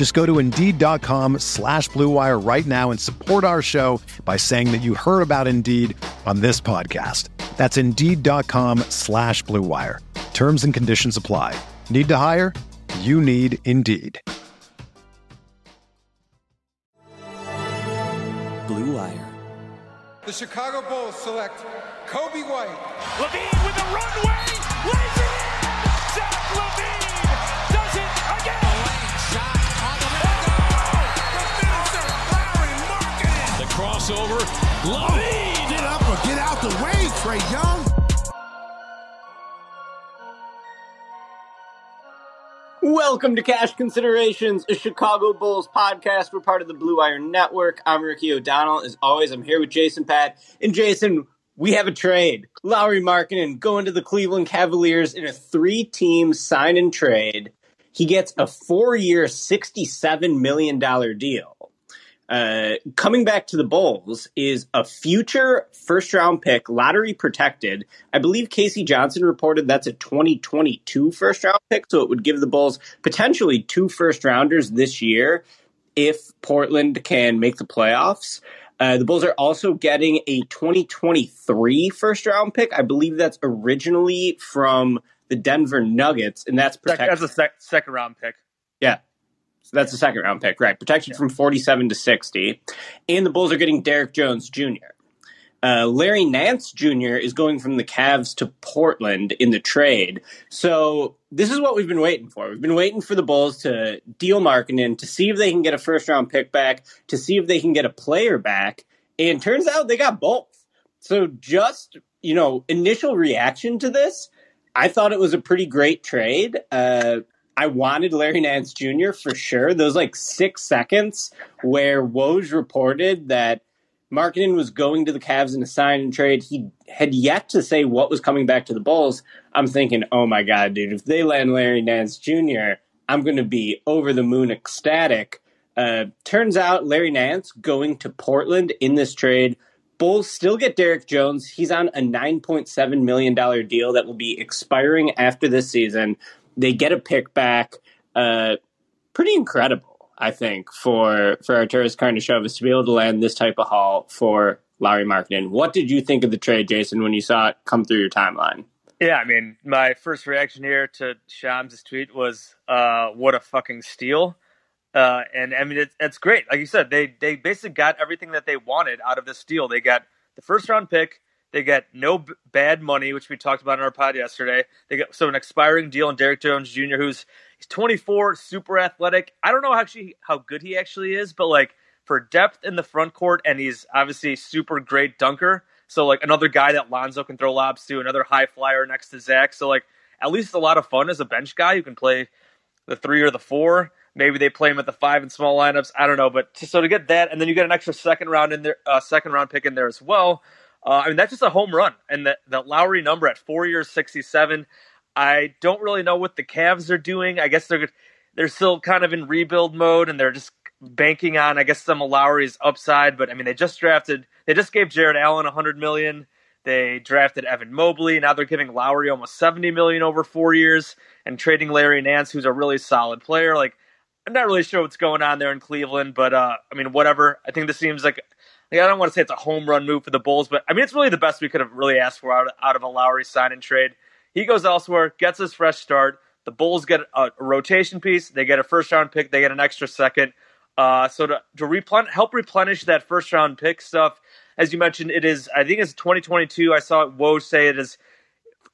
Just go to Indeed.com slash BlueWire right now and support our show by saying that you heard about Indeed on this podcast. That's Indeed.com slash BlueWire. Terms and conditions apply. Need to hire? You need Indeed. Blue Wire. The Chicago Bulls select Coby White. LaVine with a runway, lays LaVine. Get up or get out the way, Trae Young. Welcome to Cash Considerations, a Chicago Bulls podcast. We're part of the Blue Wire Network. I'm Ricky O'Donnell. As always, I'm here with Jason Pat. And Jason, we have a trade. Lauri Markkanen going to the Cleveland Cavaliers in a three team sign and trade. He gets a four year, $67 million deal. Uh, coming back to the Bulls is a future first round pick, lottery protected. I believe K.C. Johnson reported that's a 2022 first round pick, so it would give the Bulls potentially two first rounders this year if Portland can make the playoffs. Uh, the Bulls are also getting a 2023 first round pick. I believe that's originally from the Denver Nuggets, and that's protected. That's a sec- second round pick. Yeah. So that's the second round pick, right? Protection from 47 to 60. And the Bulls are getting Derrick Jones Jr. Uh, Larry Nance Jr. is going from the Cavs to Portland in the trade. So this is what we've been waiting for. We've been waiting for the Bulls to deal Markkanen to see if they can get a first round pick back, to see if they can get a player back. And turns out they got both. So just, you know, initial reaction to this, I thought it was a pretty great trade. Uh, I wanted Larry Nance Jr. for sure. Those like six seconds where Woj reported that Markkanen was going to the Cavs in a sign and trade. He had yet to say what was coming back to the Bulls. I'm thinking, oh my God, dude, if they land Larry Nance Jr., I'm going to be over the moon ecstatic. Uh, turns out Larry Nance going to Portland in this trade. Bulls still get Derrick Jones. He's on a $9.7 million deal that will be expiring after this season. They get a pick back. Uh, pretty incredible, I think, for for Arturas Karnisovas to be able to land this type of haul for Lauri Markkanen. What did you think of the trade, Jason, when you saw it come through your timeline? Yeah, I mean, my first reaction here to Shams' tweet was, uh, "What a fucking steal!" Uh, and I mean, it, it's great. Like you said, they they basically got everything that they wanted out of this deal. They got the first round pick. They get no b- bad money, which we talked about in our pod yesterday. They get so an expiring deal on Derrick Jones Jr., who's he's 24, super athletic. I don't know actually how good he actually is, but like for depth in the front court, and he's obviously a super great dunker. So like another guy that Lonzo can throw lobs to, another high flyer next to Zach. So like at least a lot of fun as a bench guy who can play the three or the four. Maybe they play him at the five in small lineups. I don't know, but so to get that, and then you get an extra second round in there, uh, second round pick in there as well. Uh, I mean, that's just a home run. And that that Lauri number at four years, sixty-seven. I don't really know what the Cavs are doing. I guess they're they're still kind of in rebuild mode, and they're just banking on, I guess, some of Lauri's upside. But I mean, they just drafted, they just gave Jarrett Allen a hundred million. They drafted Evan Mobley. Now they're giving Lauri almost seventy million over four years, and trading Larry Nance, who's a really solid player. Like, I'm not really sure what's going on there in Cleveland, but uh, I mean, whatever. I think this seems like like, I don't want to say it's a home run move for the Bulls, but I mean it's really the best we could have really asked for out of, out of a Lauri sign and trade. He goes elsewhere, gets his fresh start. The Bulls get a, a rotation piece. They get a first round pick. They get an extra second. Uh, so to to replen- help replenish that first round pick stuff, as you mentioned, it is. I think it's 2022. I saw Woj say it is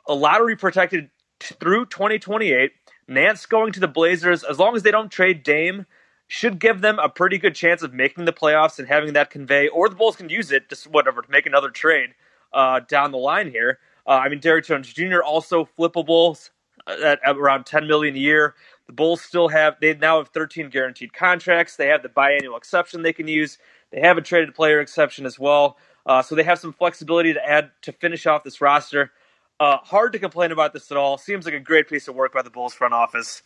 a lottery protected t- through 2028. Nance going to the Blazers, as long as they don't trade Dame, should give them a pretty good chance of making the playoffs and having that convey, or the Bulls can use it, just whatever, to make another trade uh, down the line here. Uh, I mean, Derrick Jones Jr. also flippable at, at around 10 million a year. The Bulls still have they now have 13 guaranteed contracts. They have the biannual exception they can use. They have a traded player exception as well. Uh, so they have some flexibility to add to finish off this roster. Uh, hard to complain about this at all. Seems like a great piece of work by the Bulls front office.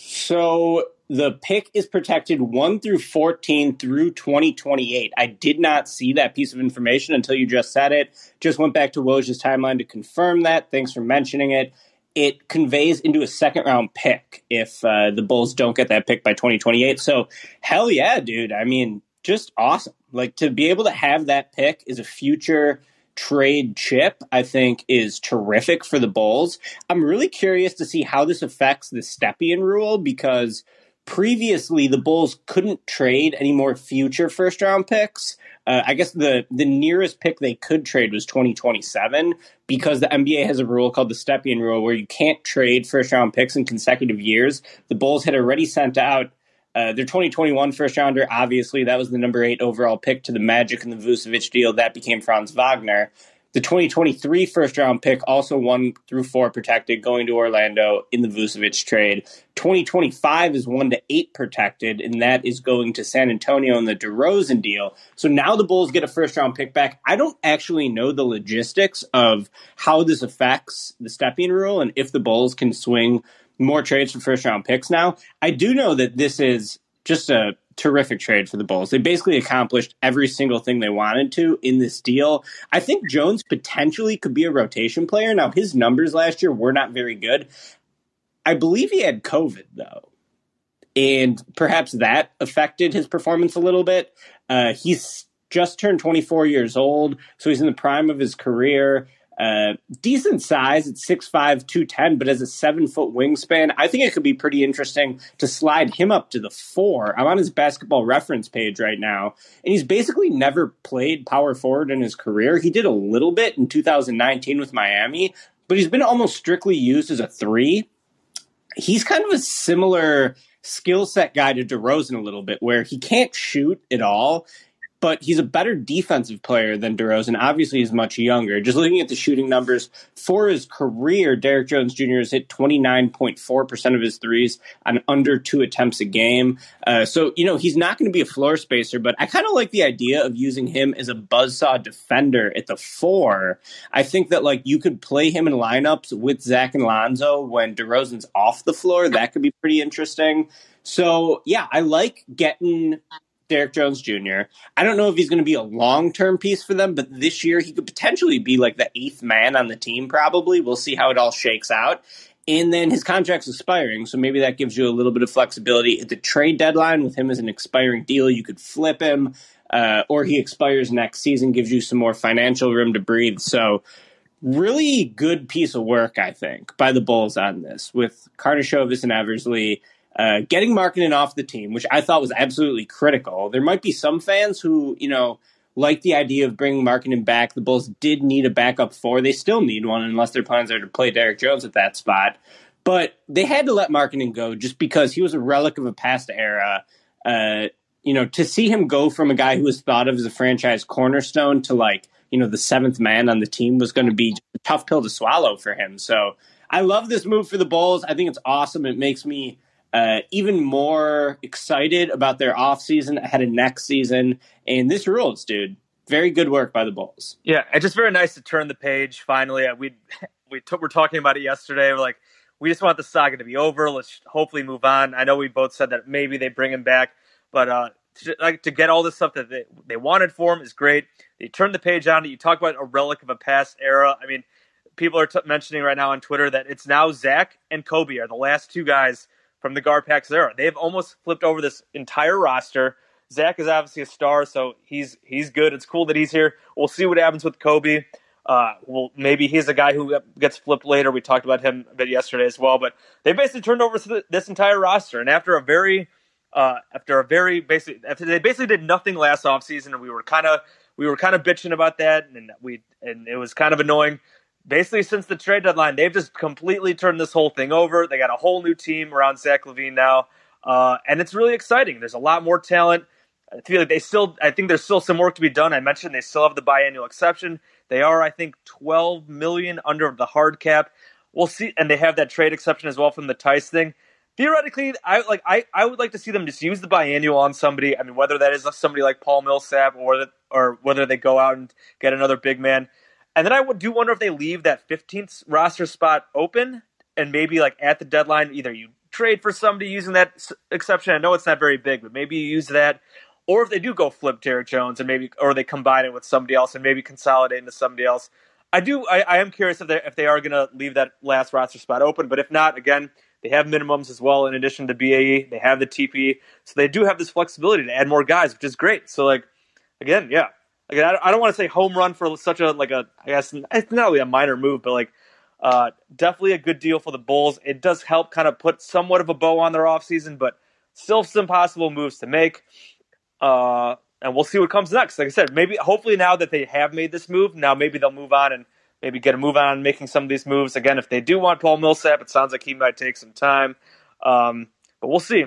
So the pick is protected 1 through 14 through 2028. I did not see that piece of information until you just said it. Just went back to Woj's timeline to confirm that. Thanks for mentioning it. It conveys into a second round pick if uh, the Bulls don't get that pick by 2028. So, hell yeah, dude. I mean, just awesome. Like to be able to have that pick is a future trade chip, I think is terrific for the Bulls. I'm really curious to see how this affects the Stepien rule because previously the Bulls couldn't trade any more future first round picks. Uh, I guess the the nearest pick they could trade was 2027 because the NBA has a rule called the Stepien rule where you can't trade first round picks in consecutive years. The Bulls had already sent out uh, their 2021 first rounder, obviously, that was the number eight overall pick to the Magic and the Vucevic deal. That became Franz Wagner. The 2023 first round pick, also one through four protected, going to Orlando in the Vucevic trade. 2025 is one to eight protected, and that is going to San Antonio in the DeRozan deal. So now the Bulls get a first round pick back. I don't actually know the logistics of how this affects the Stepien rule and if the Bulls can swing more trades for first round picks now. I do know that this is just a terrific trade for the Bulls. They basically accomplished every single thing they wanted to in this deal. I think Jones potentially could be a rotation player. Now, his numbers last year were not very good. I believe he had COVID, though. And perhaps that affected his performance a little bit. Uh, he's just turned 24 years old, so he's in the prime of his career. Uh, decent size at 6'5, 210, but as a seven foot wingspan, I think it could be pretty interesting to slide him up to the four. I'm on his basketball reference page right now, and he's basically never played power forward in his career. He did a little bit in 2019 with Miami, but he's been almost strictly used as a three. He's kind of a similar skill set guy to DeRozan a little bit, where he can't shoot at all but he's a better defensive player than DeRozan. Obviously, he's much younger. Just looking at the shooting numbers for his career, Derrick Jones Jr. has hit 29.4% of his threes on under two attempts a game. Uh, so, you know, he's not going to be a floor spacer, but I kind of like the idea of using him as a buzzsaw defender at the four. I think that, like, you could play him in lineups with Zach and Lonzo when DeRozan's off the floor. That could be pretty interesting. So, yeah, I like getting Derrick Jones Jr. I don't know if he's going to be a long term piece for them, but this year he could potentially be like the eighth man on the team, probably. We'll see how it all shakes out. And then his contract's expiring, so maybe that gives you a little bit of flexibility. At the trade deadline, with him as an expiring deal, you could flip him, uh, or he expires next season, gives you some more financial room to breathe. So, really good piece of work, I think, by the Bulls on this with Karnisovas and Eversley uh, getting Markkanen off the team, which I thought was absolutely critical. There might be some fans who, you know, like the idea of bringing Markkanen back. The Bulls did need a backup four. They still need one unless their plans are to play Derrick Jones at that spot. But they had to let Markkanen go just because he was a relic of a past era. Uh, you know, to see him go from a guy who was thought of as a franchise cornerstone to like, you know, the seventh man on the team was going to be a tough pill to swallow for him. So I love this move for the Bulls. I think it's awesome. It makes me uh, even more excited about their offseason ahead of next season. And this rules, dude. Very good work by the Bulls. Yeah, it's just very nice to turn the page finally. Uh, we we t- were talking about it yesterday. We're like, we just want the saga to be over. Let's hopefully move on. I know we both said that maybe they bring him back, but uh, to, like to get all this stuff that they, they wanted for him is great. They turned the page on it. You talk about a relic of a past era. I mean, people are t- mentioning right now on Twitter that it's now Zach and Coby are the last two guys from the guard Garpax era. They've almost flipped over this entire roster. Zach is obviously a star, so he's he's good. It's cool that he's here. We'll see what happens with Coby. Uh, well, maybe he's a guy who gets flipped later. We talked about him a bit yesterday as well. But they basically turned over this entire roster, and after a very uh, after a very basic, after they basically did nothing last offseason, and we were kind of we were kind of bitching about that, and we and it was kind of annoying. Basically, since the trade deadline, they've just completely turned this whole thing over. They got a whole new team around Zach LaVine now, uh, and it's really exciting. There's a lot more talent. I feel like they still. I think there's still some work to be done. I mentioned they still have the biannual exception. They are, I think, 12 million under the hard cap. We'll see, and they have that trade exception as well from the Theis thing theoretically, I like I, I would like to see them just use the biannual on somebody. I mean, whether that is somebody like Paul Millsap or or whether they go out and get another big man. And then I do wonder if they leave that 15th roster spot open and maybe like at the deadline, either you trade for somebody using that exception. I know it's not very big, but maybe you use that. Or if they do go flip Derrick Jones and maybe, or they combine it with somebody else and maybe consolidate into somebody else. I do. I, I am curious if they if they are going to leave that last roster spot open. But if not, again, they have minimums as well in addition to BAE. They have the TP. So they do have this flexibility to add more guys, which is great. So like again, yeah. Again, I don't want to say home run for such a like a I guess it's not really a minor move, but like uh, definitely a good deal for the Bulls. It does help kind of put somewhat of a bow on their offseason, but still some possible moves to make. Uh, and we'll see what comes next. Like I said, maybe hopefully now that they have made this move, now maybe they'll move on and maybe get a move on making some of these moves. Again, if they do want Paul Millsap, it sounds like he might take some time. Um, but we'll see.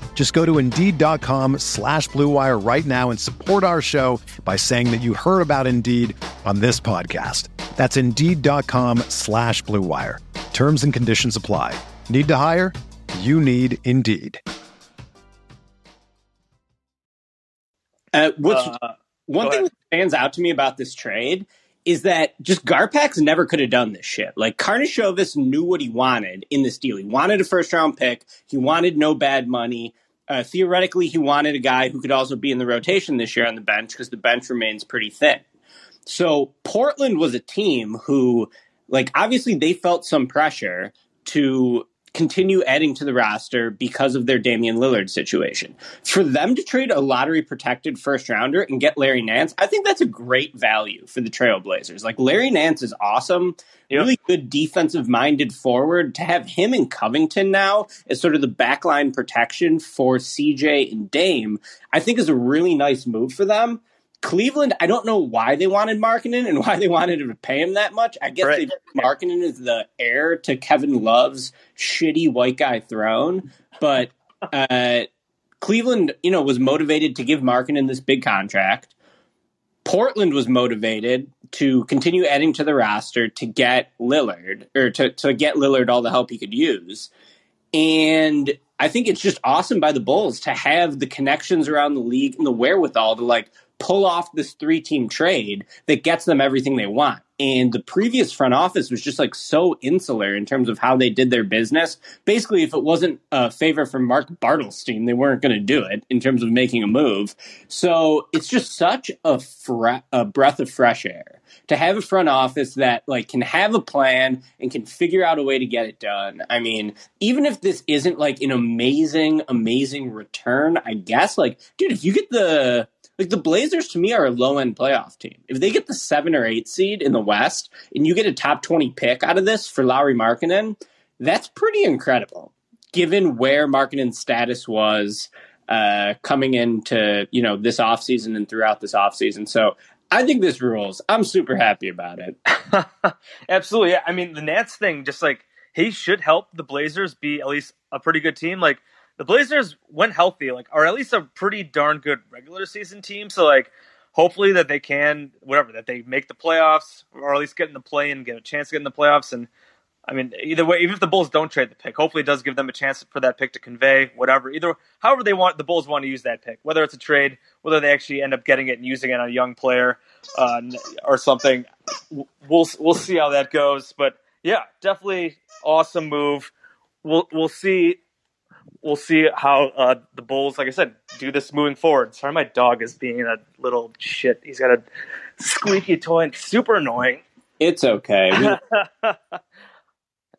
Just go to Indeed.com slash BlueWire right now and support our show by saying that you heard about Indeed on this podcast. That's Indeed.com slash BlueWire. Terms and conditions apply. Need to hire? You need Indeed. Uh, what's Uh, one thing ahead. that stands out to me about this trade is that just Garpax never could have done this shit. Like Karnisovas knew what he wanted in this deal. He wanted a first round pick. He wanted no bad money. Uh, theoretically, he wanted a guy who could also be in the rotation this year on the bench because the bench remains pretty thin. So Portland was a team who, like, obviously they felt some pressure to continue adding to the roster because of their Damian Lillard situation. For them to trade a lottery protected first rounder and get Larry Nance, I think that's a great value for the Trailblazers. Like Larry Nance is awesome, Yep. really good defensive minded forward. To have him in Covington now as sort of the backline protection for CJ and Dame, I think is a really nice move for them. Cleveland, I don't know why they wanted Markkanen and why they wanted to pay him that much. I guess Right. they Markkanen is the heir to Kevin Love's shitty white guy throne, but uh, Cleveland, you know, was motivated to give Markkanen this big contract. Portland was motivated to continue adding to the roster to get Lillard or to, to get Lillard all the help he could use. And I think it's just awesome by the Bulls to have the connections around the league and the wherewithal to like pull off this three team trade that gets them everything they want. And the previous front office was just like so insular in terms of how they did their business. Basically, if it wasn't a favor from Mark Bartelstein, they weren't going to do it in terms of making a move. So it's just such a, fre- a breath of fresh air to have a front office that like can have a plan and can figure out a way to get it done. I mean, even if this isn't like an amazing, amazing return, I guess like, dude, if you get the like the Blazers to me are a low end playoff team. If they get the seven or eight seed in the West and you get a top twenty pick out of this for Lauri Markkanen, that's pretty incredible. Given where Markkanen's status was uh, coming into you know this offseason and throughout this offseason. So I think this rules. I'm super happy about it. Absolutely. Yeah. I mean, the Nance thing, just like he should help the Blazers be at least a pretty good team. Like the Blazers, when healthy, like are at least a pretty darn good regular season team. So like, hopefully that they can, whatever, that they make the playoffs or at least get in the play and get a chance to get in the playoffs. And I mean, either way, even if the Bulls don't trade the pick, hopefully it does give them a chance for that pick to convey whatever, either however they want the Bulls want to use that pick, whether it's a trade, whether they actually end up getting it and using it on a young player uh, or something. We'll we'll see how that goes, but yeah, definitely awesome move. We'll we'll see we'll see how uh, the Bulls, like I said, do this moving forward. Sorry, my dog is being a little shit. He's got a squeaky toy and super annoying. It's okay. We-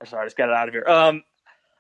Sorry, I just got it out of here. Um,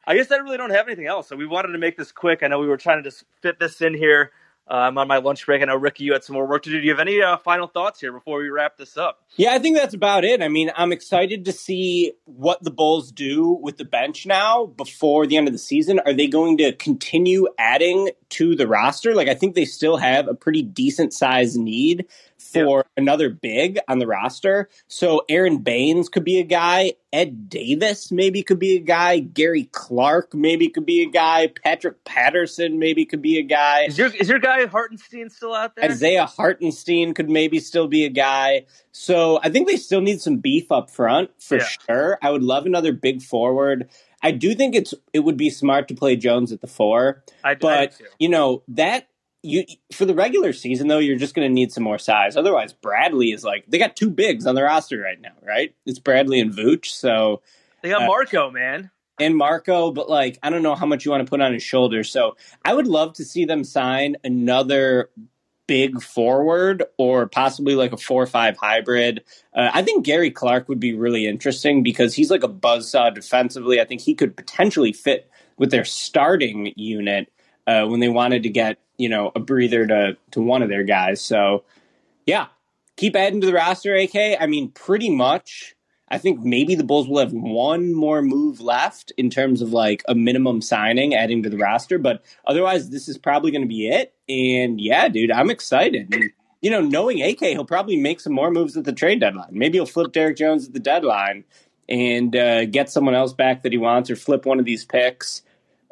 I guess I really don't have anything else. So we wanted to make this quick. I know we were trying to just fit this in here. Uh, I'm on my lunch break. I know Ricky, you had some more work to do. Do you have any uh, final thoughts here before we wrap this up? Yeah, I think that's about it. I mean, I'm excited to see what the Bulls do with the bench now before the end of the season. Are they going to continue adding to the roster? Like, I think they still have a pretty decent size need for yeah. another big on the roster. So Aron Baynes could be a guy. Ed Davis maybe could be a guy. Gary Clark maybe could be a guy. Patrick Patterson maybe could be a guy. Is your is your guy Hartenstein still out there? Isaiah Hartenstein could maybe still be a guy. So I think they still need some beef up front for yeah. sure. I would love another big forward. I do think it's it would be smart to play Jones at the four. I, but I you know that you for the regular season though you're just going to need some more size. Otherwise bradley is like they got two bigs on the roster right now right? It's bradley and vooch so they got uh, marco man. and marco but like i don't know how much you want to put on his shoulders so i would love to see them sign another big forward or possibly like a four or five hybrid. Uh, i think gary clark would be really interesting because he's like a buzzsaw defensively. I think he could potentially fit with their starting unit uh, when they wanted to get you know a breather to to one of their guys. So yeah, keep adding to the roster, AK. I mean, pretty much. I think maybe the Bulls will have one more move left in terms of like a minimum signing adding to the roster, but otherwise this is probably going to be it. And yeah, dude, I'm excited. And, you know, knowing AK, he'll probably make some more moves at the trade deadline. Maybe he'll flip Derrick Jones at the deadline and uh, get someone else back that he wants, or flip one of these picks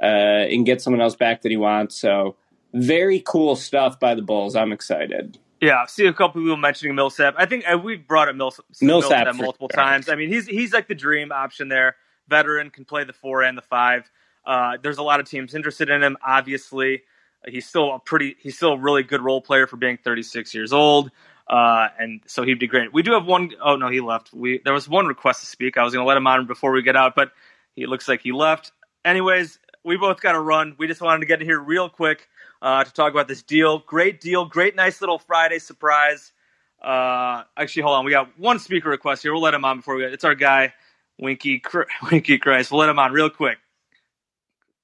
uh, and get someone else back that he wants. So very cool stuff by the Bulls. I'm excited. Yeah, I've seen a couple people mentioning Millsap. I think uh, we've brought up Millsap, Millsap, Millsap multiple sure. times. I mean, he's he's like the dream option there. Veteran can play the four and the five. Uh, there's a lot of teams interested in him. Obviously, he's still a pretty he's still a really good role player for being 36 years old. Uh, and so he'd be great. We do have one oh no, he left. We there was one request to speak. I was going to let him on before we get out, but he looks like he left. Anyways, we both got to run. We just wanted to get here real quick uh, to talk about this deal. Great deal. Great, nice little Friday surprise. Uh, actually, hold on. We got one speaker request here. We'll let him on before we. It's our guy, Winky Winky Christ. We'll let him on real quick.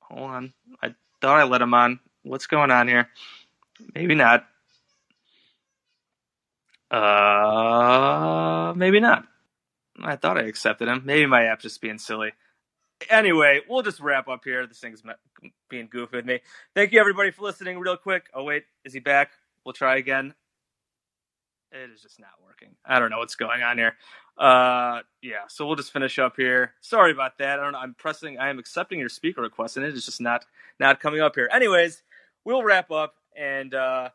Hold on. I thought I let him on. What's going on here? Maybe not. Uh, maybe not. I thought I accepted him. Maybe my app's just being silly anyway, we'll just wrap up here. This thing's being goofy with me. Thank you, everybody, for listening. Real quick. Oh wait, is he back? We'll try again. It is just not working. I don't know what's going on here. Uh, yeah. So we'll just finish up here. Sorry about that. I don't know. I'm pressing. I am accepting your speaker request, and it is just not not coming up here. Anyways, we'll wrap up and. uh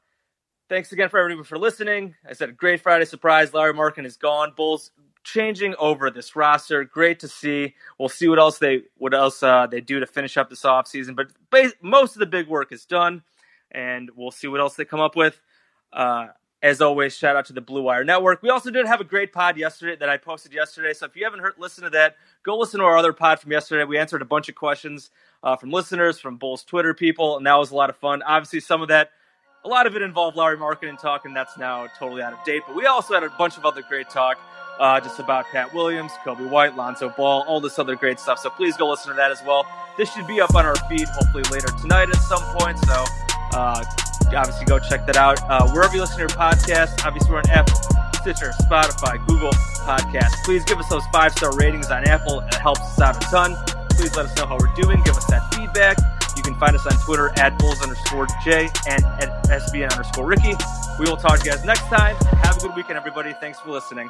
Thanks again for everybody for listening. I said great Friday surprise. Lauri Markkanen is gone. Bulls changing over this roster. Great to see. We'll see what else they what else uh, they do to finish up this offseason. But most of the big work is done, and we'll see what else they come up with. Uh, as always, shout out to the Blue Wire Network. We also did have a great pod yesterday that I posted yesterday. So if you haven't heard, listen to that, go listen to our other pod from yesterday. We answered a bunch of questions uh, from listeners, from Bulls Twitter people, and that was a lot of fun. Obviously, some of that, a lot of it involved Lauri Markkanen talk, and that's now totally out of date. But we also had a bunch of other great talk uh, just about Pat Williams, Coby White, Lonzo Ball, all this other great stuff. So please go listen to that as well. This should be up on our feed hopefully later tonight at some point. So uh, obviously go check that out. Uh, wherever you listen to your podcast, obviously we're on Apple, Stitcher, Spotify, Google Podcasts. Please give us those five star ratings on Apple. It helps us out a ton. Please let us know how we're doing. Give us that feedback. You can find us on Twitter at Bulls underscore J and at SBN underscore Ricky. We will talk to you guys next time. Have a good weekend, everybody. Thanks for listening.